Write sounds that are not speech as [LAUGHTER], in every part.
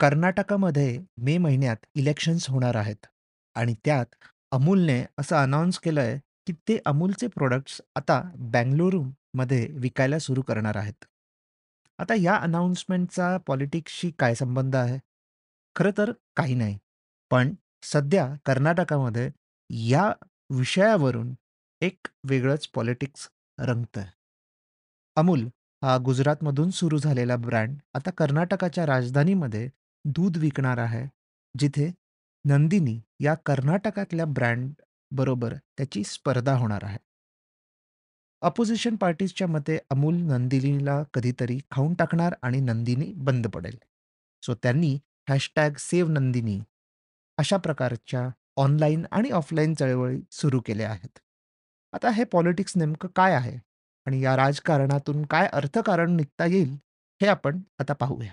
कर्नाटकामध्ये मे महिन्यात इलेक्शन्स होणार आहेत आणि त्यात अमूलने असं अनाउन्स केलंय, की ते अमूलचे प्रोडक्ट्स आता बेंगळुरूमध्ये विकायला सुरू करणार आहेत. आता या अनाउन्समेंटचा पॉलिटिक्सशी काय संबंध आहे? खरं तर काही नाही. पण सध्या कर्नाटकामध्ये या विषयावरून एक वेगळंच पॉलिटिक्स रंगतंय. अमूल हा गुजरातमधून सुरू झालेला ब्रँड आता कर्नाटकाच्या राजधानीमध्ये दूध विकणार आहे, जिथे नंदिनी या कर्नाटकातल्या ब्रँड बरोबर त्याची स्पर्धा होणार आहे. अपोजिशन पार्टीजच्या मते अमूल नंदिनीला कधीतरी खाऊन टाकणार आणि नंदिनी बंद पडेल. सो त्यांनी हॅशटॅग सेव्ह नंदिनी अशा प्रकारच्या ऑनलाईन आणि ऑफलाईन चळवळी सुरू केल्या आहेत. आता हे पॉलिटिक्स नेमकं काय आहे? आणि या राजकारणातून काय अर्थकारण निघता येईल, हे आपण आता पाहूया.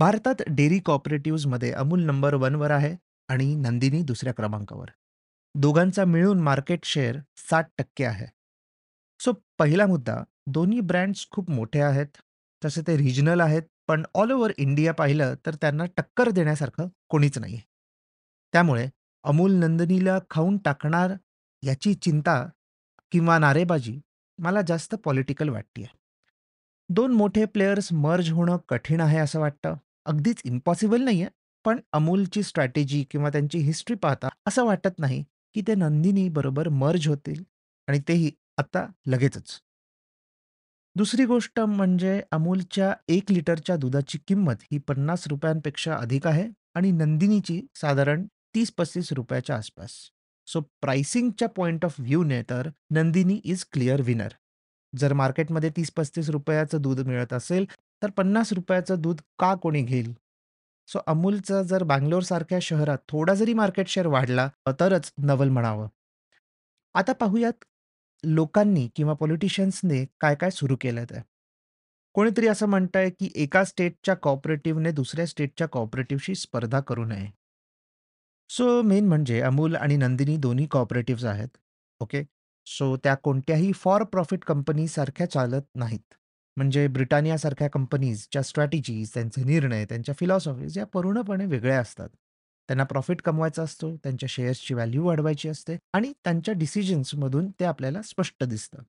भारतात डेअरी कॉपरेटिव्हजमध्ये अमूल नंबर वनवर आहे आणि नंदिनी दुसऱ्या क्रमांकावर. दोघांचा मिळून मार्केट शेअर 60% आहे. सो पहिला मुद्दा, दोन्ही ब्रँड्स खूप मोठे आहेत. तसे ते रिजनल आहेत, पण ऑल ओव्हर इंडिया पाहिलं तर त्यांना टक्कर देण्यासारखं कोणीच नाही त्यामुळे अमूल नंदिनीला खाऊन टाकणार याची चिंता किंवा नारेबाजी मला जास्त पॉलिटिकल वाटते दोन मोठे प्लेयर्स मर्ज होणं कठीण आहे असं वाटतं. अगदीच इम्पॉसिबल नाहीये, पण अमूलची स्ट्रॅटेजी किंवा त्यांची हिस्ट्री पाहता असं वाटत नाही, की ते नंदिनी बरोबर मर्ज होतील आणि तेही आता लगेचच. दुसरी गोष्ट म्हणजे अमूलच्या 1 लिटरच्या दुधाची किंमत ही ₹50 पेक्षा अधिक आहे आणि नंदिनीची साधारण ₹30-35 च्या आसपास. सो प्राइसिंगच्या पॉइंट ऑफ व्ह्यूने तर नंदिनी इज क्लिअर विनर. जर मार्केटमध्ये ₹30-35 चं दूध मिळत असेल, तर पन्नास रुपयाचं दूध का कोणी घेईल? सो अमूलचा जर बंगलोरसारख्या शहरात थोडा जरी मार्केट शेअर वाढला, तरच नवल म्हणावं. आता पाहूयात लोकांनी किंवा पॉलिटिशियन्सने काय-काय सुरू केलं ते. कोणीतरी असं म्हणतंय, की एका स्टेटच्या कॉपरेटिव्हने दुसऱ्या स्टेटच्या कॉपरेटिव्हशी स्पर्धा करू नये. सो मेन म्हणजे अमूल आणि नंदिनी दोन्ही कॉपरेटिव्हज आहेत. ओके. सो त्या कोणत्याही फॉर प्रॉफिट कंपनीसारख्या चालत नाहीत. म्हणजे ब्रिटानियासारख्या कंपनीजच्या स्ट्रॅटेजीज, त्यांचे निर्णय, त्यांच्या फिलॉसॉफीज या पूर्णपणे वेगळ्या असतात. त्यांना प्रॉफिट कमवायचा असतो, त्यांच्या शेअर्सची व्हॅल्यू वाढवायची असते आणि त्यांच्या डिसिजन्समधून ते आपल्याला स्पष्ट दिसतं.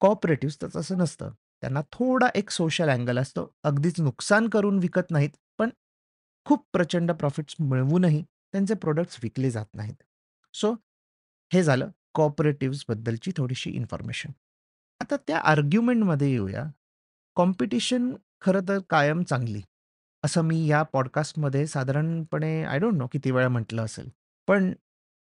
कॉपरेटिव्ह तर तसं नसतं. त्यांना थोडा एक सोशल अँगल असतो. अगदीच नुकसान करून विकत नाहीत, पण खूप प्रचंड प्रॉफिट्स मिळवूनही त्यांचे प्रोडक्ट्स विकले जात नाहीत. सो हे झालं कॉपरेटिव्हजबद्दलची थोडीशी इन्फॉर्मेशन. आता त्या आर्ग्युमेंटमध्ये येऊया. कॉम्पिटिशन खरं तर कायम चांगली, असं मी या पॉडकास्टमध्ये साधारणपणे आय डोंट नो किती वेळा म्हटलं असेल. पण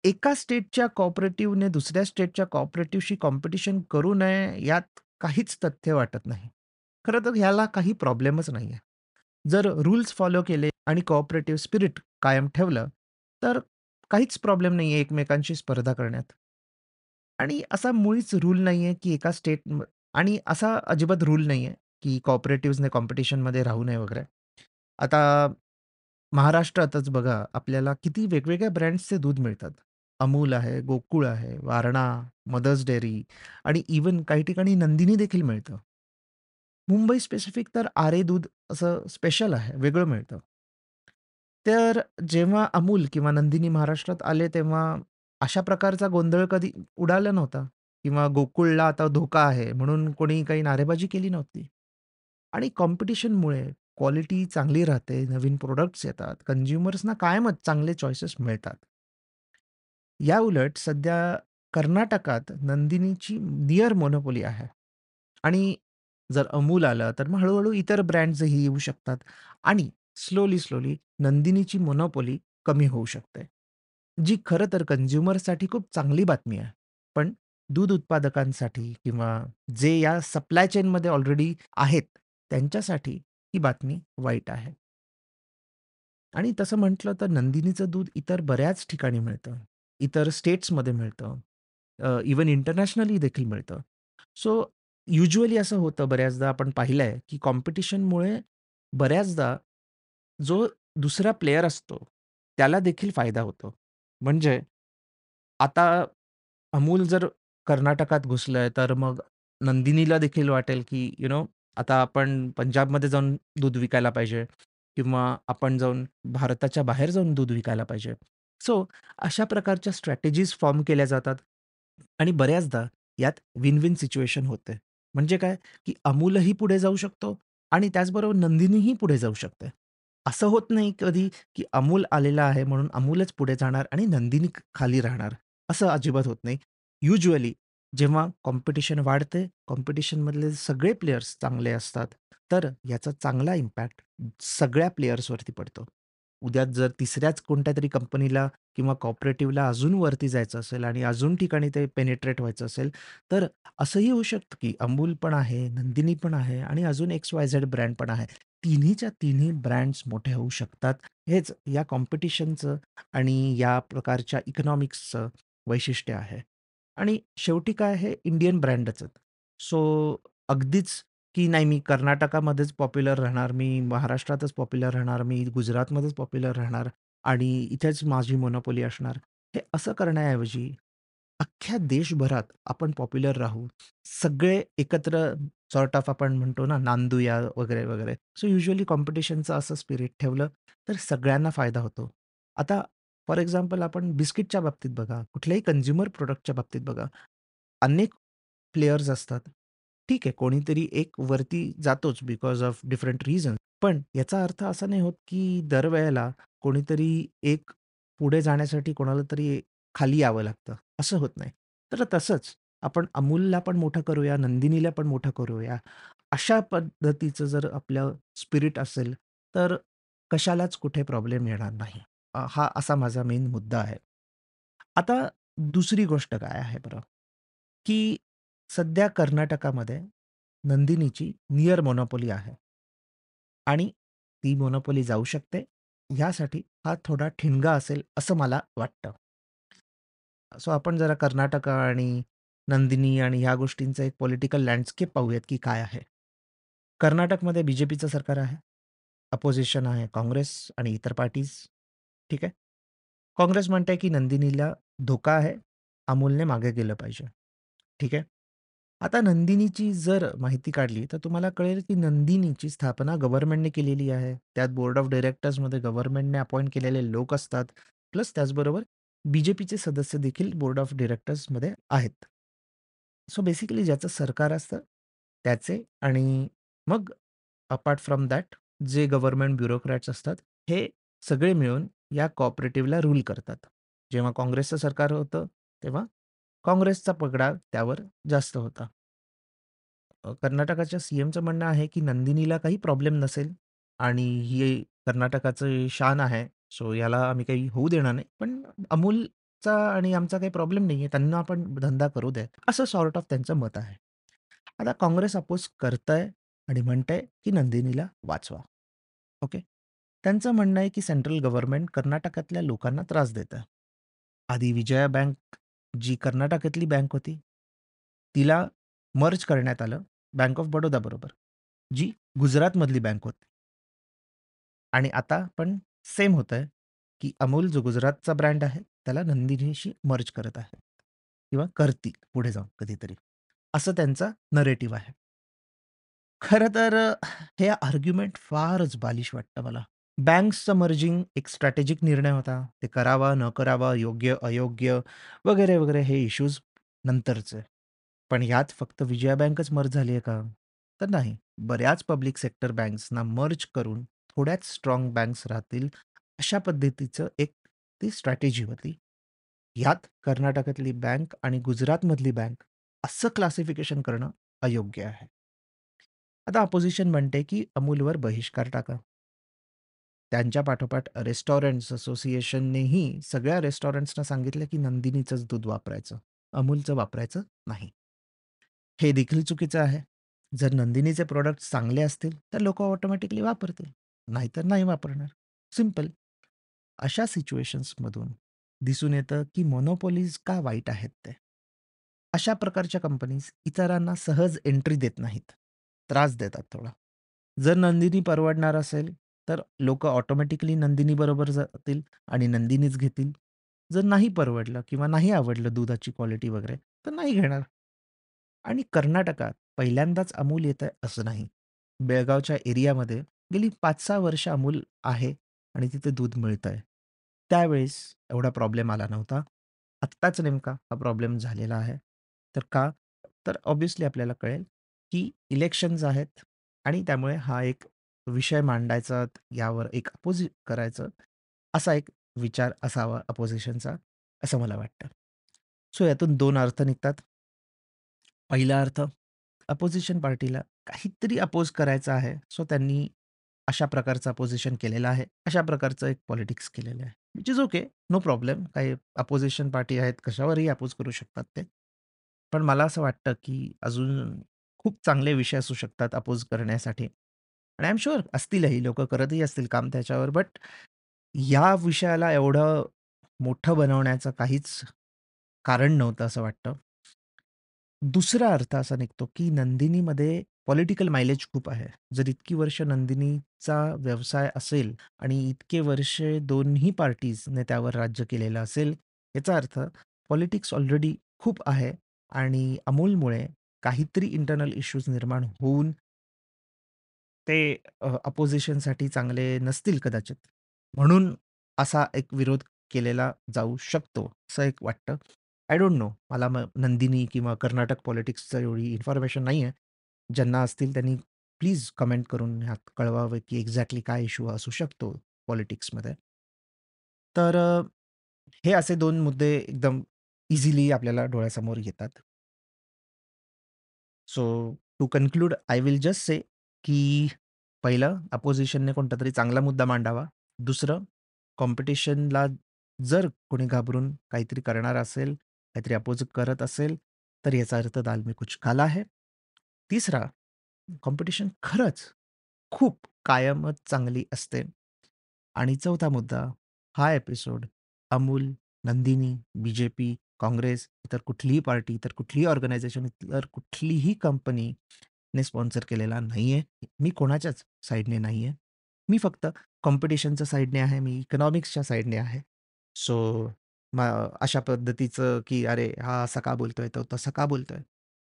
एका स्टेटच्या कॉपरेटिव्हने दुसऱ्या स्टेटच्या कॉपरेटिव्हशी कॉम्पिटिशन करू नये, यात काहीच तथ्य वाटत नाही. खरं तर ह्याला काही प्रॉब्लेमच नाहीये. जर रूल्स फॉलो केले आणि कोऑपरेटिव्ह स्पिरिट कायम ठेवलं, तर काहीच प्रॉब्लेम नाहीये एकमेकांशी स्पर्धा करण्यात. आणि असा मुळीच रूल नाहीये, की एका स्टेट आणि असा अजिबात रूल नाहीये, की कॉपरेटिव्हजने कॉम्पिटिशनमध्ये राहू नये वगैरे. आता महाराष्ट्रातच बघा, आपल्याला किती वेगवेगळ्या ब्रँड्सचे दूध मिळतात. अमूल आहे, गोकुळ आहे, वारणा, मदर्स डेअरी आणि इव्हन काही ठिकाणी नंदिनी देखील मिळतं. मुंबई स्पेसिफिक तर आरे दूध असं स्पेशल आहे, वेगळं मिळतं. तर जेव्हा अमूल किंवा नंदिनी महाराष्ट्रात आले, तेव्हा अशा प्रकारचा गोंधळ कधी उडाला नव्हता. किंवा गोकुळला आता धोका आहे म्हणून कोणी काही नारेबाजी केली नव्हती. आणि कॉम्पिटिशनमुळे क्वालिटी चांगली राहते, नवीन प्रॉडक्ट्स येतात, कन्झ्युमर्सना कायमच चांगले चॉईसेस मिळतात. याउलट सध्या कर्नाटकात नंदिनीची निअर मोनोपोली आहे आणि जर अमूल आलं, तर मग हळू इतर ब्रँड्सही येऊ शकतात आणि स्लोली, स्लोली नंदिनीची मोनोपोली कमी होऊ शकते. जी खरं तर कन्झ्युमरसाठी खूप चांगली बातमी आहे. पण दूध उत्पादकांसाठी किंवा जे या सप्लाय चेनमध्ये ऑलरेडी आहेत, त्यांच्यासाठी ही बातमी वाईट आहे. आणि तसं म्हटलं तर नंदिनीचं दूध इतर बऱ्याच ठिकाणी मिळतं. इतर स्टेट्समध्ये मिळतं. अ, इव्हन इंटरनॅशनली देखील मिळतं. सो युज्युअली असं होतं बऱ्याचदा आपण पाहिलंय, की कॉम्पिटिशनमुळे बऱ्याचदा जो दुसरा प्लेयर असतो, त्याला देखील फायदा होतो. म्हणजे आता अमूल जर कर्नाटकात घुसलंय, तर मग नंदिनीला देखील वाटेल, की यू नो आता आपण पंजाबमध्ये जाऊन दूध विकायला पाहिजे किंवा आपण जाऊन भारताच्या बाहेर जाऊन दूध विकायला पाहिजे. सो अशा प्रकारच्या स्ट्रॅटेजीज फॉर्म केल्या जातात आणि बऱ्याचदा यात विन-विन सिच्युएशन होते. म्हणजे काय, की अमूलही पुढे जाऊ शकतो आणि त्याचबरोबर नंदिनीही पुढे जाऊ शकते. असं होत नाही कधी, की अमूल आलेला आहे म्हणून अमूलच पुढे जाणार आणि नंदिनी ख खाली राहणार. असं अजिबात होत नाही. युजली जेव्हा कॉम्पिटिशन वाढते, कॉम्पिटिशनमधले सगळे प्लेयर्स चांगले असतात, तर याचा चांगला इम्पॅक्ट सगळ्या प्लेयर्सवरती पडतो. उद्या जर तिसऱ्याच कोणत्यातरी कंपनीला किंवा कॉपरेटिव्हला अजून वरती जायचं असेल आणि अजून ठिकाणी ते पेनिट्रेट व्हायचं असेल, तर असंही होऊ शकतं, की अमूल पण आहे, नंदिनी पण आहे आणि अजून एक्स-वाय-झेड ब्रँड पण आहे. तिन्हीच्या तिन्ही ब्रँड्स मोठे होऊ शकतात. हेच या कॉम्पिटिशनचं आणि या प्रकारच्या इकॉनॉमिक्सचं वैशिष्ट्य आहे. आणि शेवटी काय हे इंडियन ब्रँडच आहेत. सो अगदीच की नाही मी कर्नाटकामध्येच पॉप्युलर राहणार, मी महाराष्ट्रातच पॉप्युलर राहणार, मी गुजरातमध्येच पॉप्युलर राहणार आणि इथेच माझी मोनोपोली असणार. हे असं करण्याऐवजी अख्ख्या देशभरात आपण पॉप्युलर राहू. सगळे एकत्र सॉर्ट ऑफ आपण म्हणतो ना, नांदूया वगैरे, वगैरे. सो युजुअली कॉम्पिटिशनचं असं स्पिरिट ठेवलं तर सगळ्यांना फायदा होतो. आता फॉर एक्झाम्पल आपण बिस्किटच्या बाबतीत बघा, कुठल्याही कन्झ्युमर प्रॉडक्टच्या बाबतीत बघा. अनेक प्लेयर्स असतात. ठीक आहे, कोणीतरी एक वरती जातोच बिकॉज ऑफ डिफरंट रिझन्स. पण याचा अर्थ असा नाही होत, की दरवेळेला कोणीतरी एक पुढे जाण्यासाठी कोणाला तरी खाली यावं लागतं, असं होत नाही. तर तसंच आपण अमूलला पण मोठं करूया, नंदिनीला पण मोठं करूया. अशा पद्धतीचं जर आपलं स्पिरिट असेल, तर कशालाच कुठे प्रॉब्लेम येणार नाही. अ, हा असा माझा मेन मुद्दा आहे. आता दुसरी गोष्ट काय आहे बरं, की सध्या कर्नाटकामध्ये नंदिनीची नियर मोनोपोली आहे आणि ती मोनोपोली जाऊ शकते. ह्यासाठी हा थोडा ठिणगा असेल असं मला वाटतं. सो आपण जरा कर्नाटक आणि नंदिनी आणि ह्या गोष्टींचं एक पॉलिटिकल लँडस्केप पाहूयात की काय आहे. कर्नाटकमध्ये बी-जे-पीचं सरकार आहे. अपोझिशन आहे काँग्रेस आणि इतर पार्टीज. ठीक आहे. काँग्रेस म्हणते की नंदिनीला धोका आहे. अमूलने मागे गेलं पाहिजे. ठीक आहे. आता नंदिनीची जर माहिती काढली, तर तुम्हाला कळेल की नंदिनीची स्थापना गव्हर्नमेंटने केलेली आहे. त्यात बोर्ड ऑफ डायरेक्टर्समध्ये गव्हर्नमेंटने अपॉइंट केलेले लोक असतात. प्लस त्याचबरोबर बी-जे-पीचे सदस्य देखील बोर्ड ऑफ डायरेक्टर्समध्ये आहेत. सो बेसिकली ज्याचं सरकार असतं, त्याचे आणि मग अपार्ट फ्रॉम दॅट जे गव्हर्नमेंट ब्युरोक्रॅट्स असतात, हे सगळे मिळून या कॉपरेटिव्हला रूल करतात. जेव्हा काँग्रेसचं सरकार होतं, तेव्हा काँग्रेसचा पगडा त्यावर जास्त होता. अ, कर्नाटकाच्या सीएमचं म्हणणं आहे, की नंदिनीला काही प्रॉब्लेम नसेल आणि ही कर्नाटकाचं शान आहे. सो याला आम्ही काही होऊ देणार नाही. पण अमूल चा आणि आमचा काही प्रॉब्लेम नाहीये. त्यांना आपण धंदा करू द्या. असं सॉर्ट ऑफ त्यांचं मत आहे. आता काँग्रेस अपोज करतंय आणि म्हणतंय, की नंदिनीला वाचवा. ओके. त्यांचं म्हणणं आहे, की सेंट्रल गव्हर्नमेंट कर्नाटकातल्या लोकांना त्रास देतं. आधी विजया बँक जी कर्नाटकातली बँक होती, तिला मर्ज करण्यात आलं बँक ऑफ बडोदा बरोबर, जी गुजरातमधली बँक होती. आणि आता पण सेम होतंय, की अमूल जो गुजरातचा ब्रँड आहे, त्याला नंदिनीशी मर्ज करत आहे किंवा करतील पुढे जाऊन कधीतरी. असं त्यांचा नरेटिव्ह आहे. खरं तर हे आर्ग्युमेंट फारच बालिश वाटतं मला. बँक्सचं मर्जिंग एक स्ट्रॅटेजिक निर्णय होता. ते करावा, न करावा, योग्य, अयोग्य वगैरे, वगैरे हे इश्यूज नंतरचे. पण यात फक्त विजया बँकच मर्ज झाली आहे का? तर नाही. बऱ्याच पब्लिक सेक्टर बँक्सना मर्ज करून थोड्याच स्ट्राँग बँक्स राहतील, अशा पद्धतीचं एक ती स्ट्रॅटेजी होती. यात कर्नाटकातली बँक आणि गुजरातमधली बँक असं क्लासिफिकेशन करणं अयोग्य आहे. आता अपोजिशन म्हणते, की अमूलवर बहिष्कार टाका. त्यांच्या पाठोपाठ रेस्टॉरंट्स असोसिएशननेही सगळ्या रेस्टॉरंट्सना सांगितलं, की नंदिनीचंच दूध वापरायचं. अमूलचं वापरायचं नाही. हे देखील चुकीचं आहे. जर नंदिनीचे प्रोडक्ट चांगले असतील, तर लोक ऑटोमॅटिकली वापरतील. नाहीतर नाही वापरणार. सिंपल अशा सिच्युएशन्समधून दिसून येतं, की मोनोपोलीज का वाईट आहेत ते. अशा प्रकारच्या कंपनीज इतरांना सहज एंट्री देत नाहीत. त्रास देतात थोडा. जर नंदिनी परवडणार असेल, तर लोक ऑटोमॅटिकली नंदिनीबरोबर जातील आणि नंदिनीच घेतील. जर नाही परवडलं किंवा नाही आवडलं दुधाची क्वालिटी वगैरे, तर नाही घेणार. आणि कर्नाटकात पहिल्यांदाच अमूल येतंय असं नाही. बेळगावच्या एरियामध्ये गेली 5-6 वर्ष अमूल आहे आणि तिथे दूध मिळतंय. त्यावेळेस एवढा प्रॉब्लेम आला नव्हता. आत्ताच नेमका हा प्रॉब्लेम झालेला आहे. तर का? तर ऑब्व्हियसली आपल्याला कळेल, की इलेक्शन्स आहेत आणि त्यामुळे हा एक विषय मांडायचा, यावर एक अपोज करायचं, असा एक विचार असावा अपोझिशनचा, असं मला वाटतं. सो यातून 2 अर्थ निघतात. पहिला अर्थ, अपोझिशन पार्टीला काहीतरी अपोज करायचं आहे. सो त्यांनी अशा प्रकारचं अपोझिशन केलेलं आहे. अशा प्रकारचं एक पॉलिटिक्स केलेलं आहे. Which is okay. No problem. काही अपोझिशन पार्टी आहेत, कशावरही अपोज करू शकतात ते. पण मला असं वाटतं, की अजून खूप चांगले विषय असू शकतात अपोज करण्यासाठी आणि आय एम शुअर असतीलही, लोकं करतही असतील काम त्याच्यावर. बट या विषयाला एवढं मोठं बनवण्याचं काहीच कारण नव्हतं असं वाटतं. दुसरा अर्थ असा निघतो, की नंदिनीमध्ये पॉलिटिकल मायलेज खूप आहे. जर इतकी वर्ष नंदिनीचा व्यवसाय असेल आणि इतके वर्ष दोन्ही पार्टीजने त्यावर राज्य केलेलं असेल, याचा अर्थ पॉलिटिक्स ऑलरेडी खूप आहे आणि अमोलमुळे काहीतरी इंटरनल इश्यूज निर्माण होऊन ते अपोजिशनसाठी चांगले नसतील कदाचित. म्हणून असा एक विरोध केलेला जाऊ शकतो, असं एक वाटतं. I don't know. मला नंदिनी किंवा कर्नाटक पॉलिटिक्सचं एवढी इन्फॉर्मेशन नाही आहे. ज्यांना असतील त्यांनी प्लीज कमेंट करून ह्यात कळवावं, की एक्झॅक्टली काय इश्यू असू शकतो पॉलिटिक्समध्ये. तर अ, हे असे दोन मुद्दे एकदम इझिली आपल्याला डोळ्यासमोर येतात. So to conclude I will just say, की पहिलं अपोझिशनने कोणतातरी चांगला मुद्दा मांडावा. दुसरं कॉम्पिटिशनला जर कोणी घाबरून काहीतरी करणार असेल, काहीतरी अपोज करत असेल, तर याचा अर्थ दाल में कुछ काला है. तिसरा, कॉम्पिटिशन खरंच खूप कायमच चांगली असते. आणि चौथा मुद्दा, हा एपिसोड अमूल, नंदिनी, बी-जे-पी, काँग्रेस, इतर कुठलीही पार्टी, इतर कुठलीही ऑर्गनायझेशन, इतर कुठलीही कंपनीने स्पॉन्सर केलेला नाहीये. मी कोणाच्याच साइडने नाहीये. मी फक्त कॉम्पिटिशनच्या साइडने आहे, मी इकॉनॉमिक्सच्या साइडने आहे. सो मग अशा पद्धतीचं, की "अरे, हा असा का बोलतोय? तो तसा का बोलतोय?"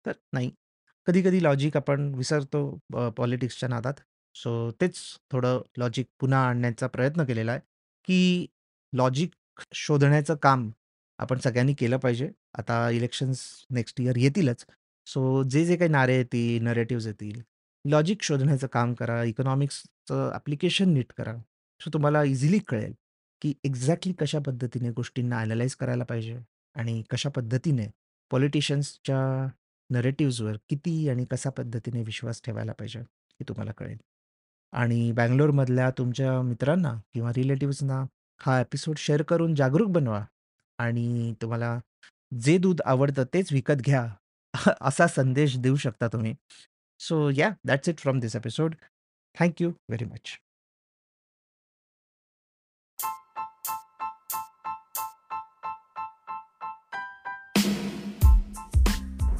तर नाही. कधी-कधी लॉजिक आपण विसरतो अ, पॉलिटिक्सच्या नादात. सो तेच थोडं लॉजिक पुन्हा आणण्याचा प्रयत्न केलेला आहे, की लॉजिक शोधण्याचं काम आपण सगळ्यांनी केलं पाहिजे. आता इलेक्शन्स नेक्स्ट इयर येतीलच. सो जे-जे काही नारे येतील, नरेटिव्हज येतील, लॉजिक शोधण्याचं काम करा. इकॉनॉमिक्सचं ॲप्लिकेशन नीट करा. सो तुम्हाला इझिली कळेल, की एक्झॅक्टली कशा पद्धतीने गोष्टींना ॲनलाईज करायला पाहिजे आणि कशा पद्धतीने पॉलिटिशियन्सच्या नरेटिव्हजवर किती आणि कशा पद्धतीने विश्वास ठेवायला पाहिजे, हे तुम्हाला कळेल. आणि बंगलोरमधल्या तुमच्या मित्रांना किंवा रिलेटिव्हजना हा एपिसोड शेअर करून जागरूक बनवा आणि तुम्हाला जे दूध आवडतं तेच विकत घ्या, [LAUGHS] असा संदेश देऊ शकता तुम्ही. So yeah that's it from this episode. Thank you very much.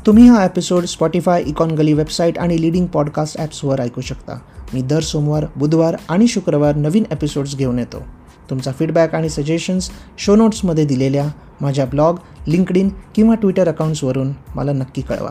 तुम्ही हा एपिसोड स्पॉटीफाय इकॉनगली वेबसाईट आणि लीडिंग पॉडकास्ट ॲप्सवर ऐकू शकता. मी दर सोमवार, बुधवार आणि शुक्रवार नवीन एपिसोड्स घेऊन येतो. तुमचा फीडबॅक आणि सजेशन्स शो नोट्समध्ये दिलेल्या माझ्या ब्लॉग, लिंक्डइन किंवा ट्विटर अकाउंट्सवरून मला नक्की कळवा.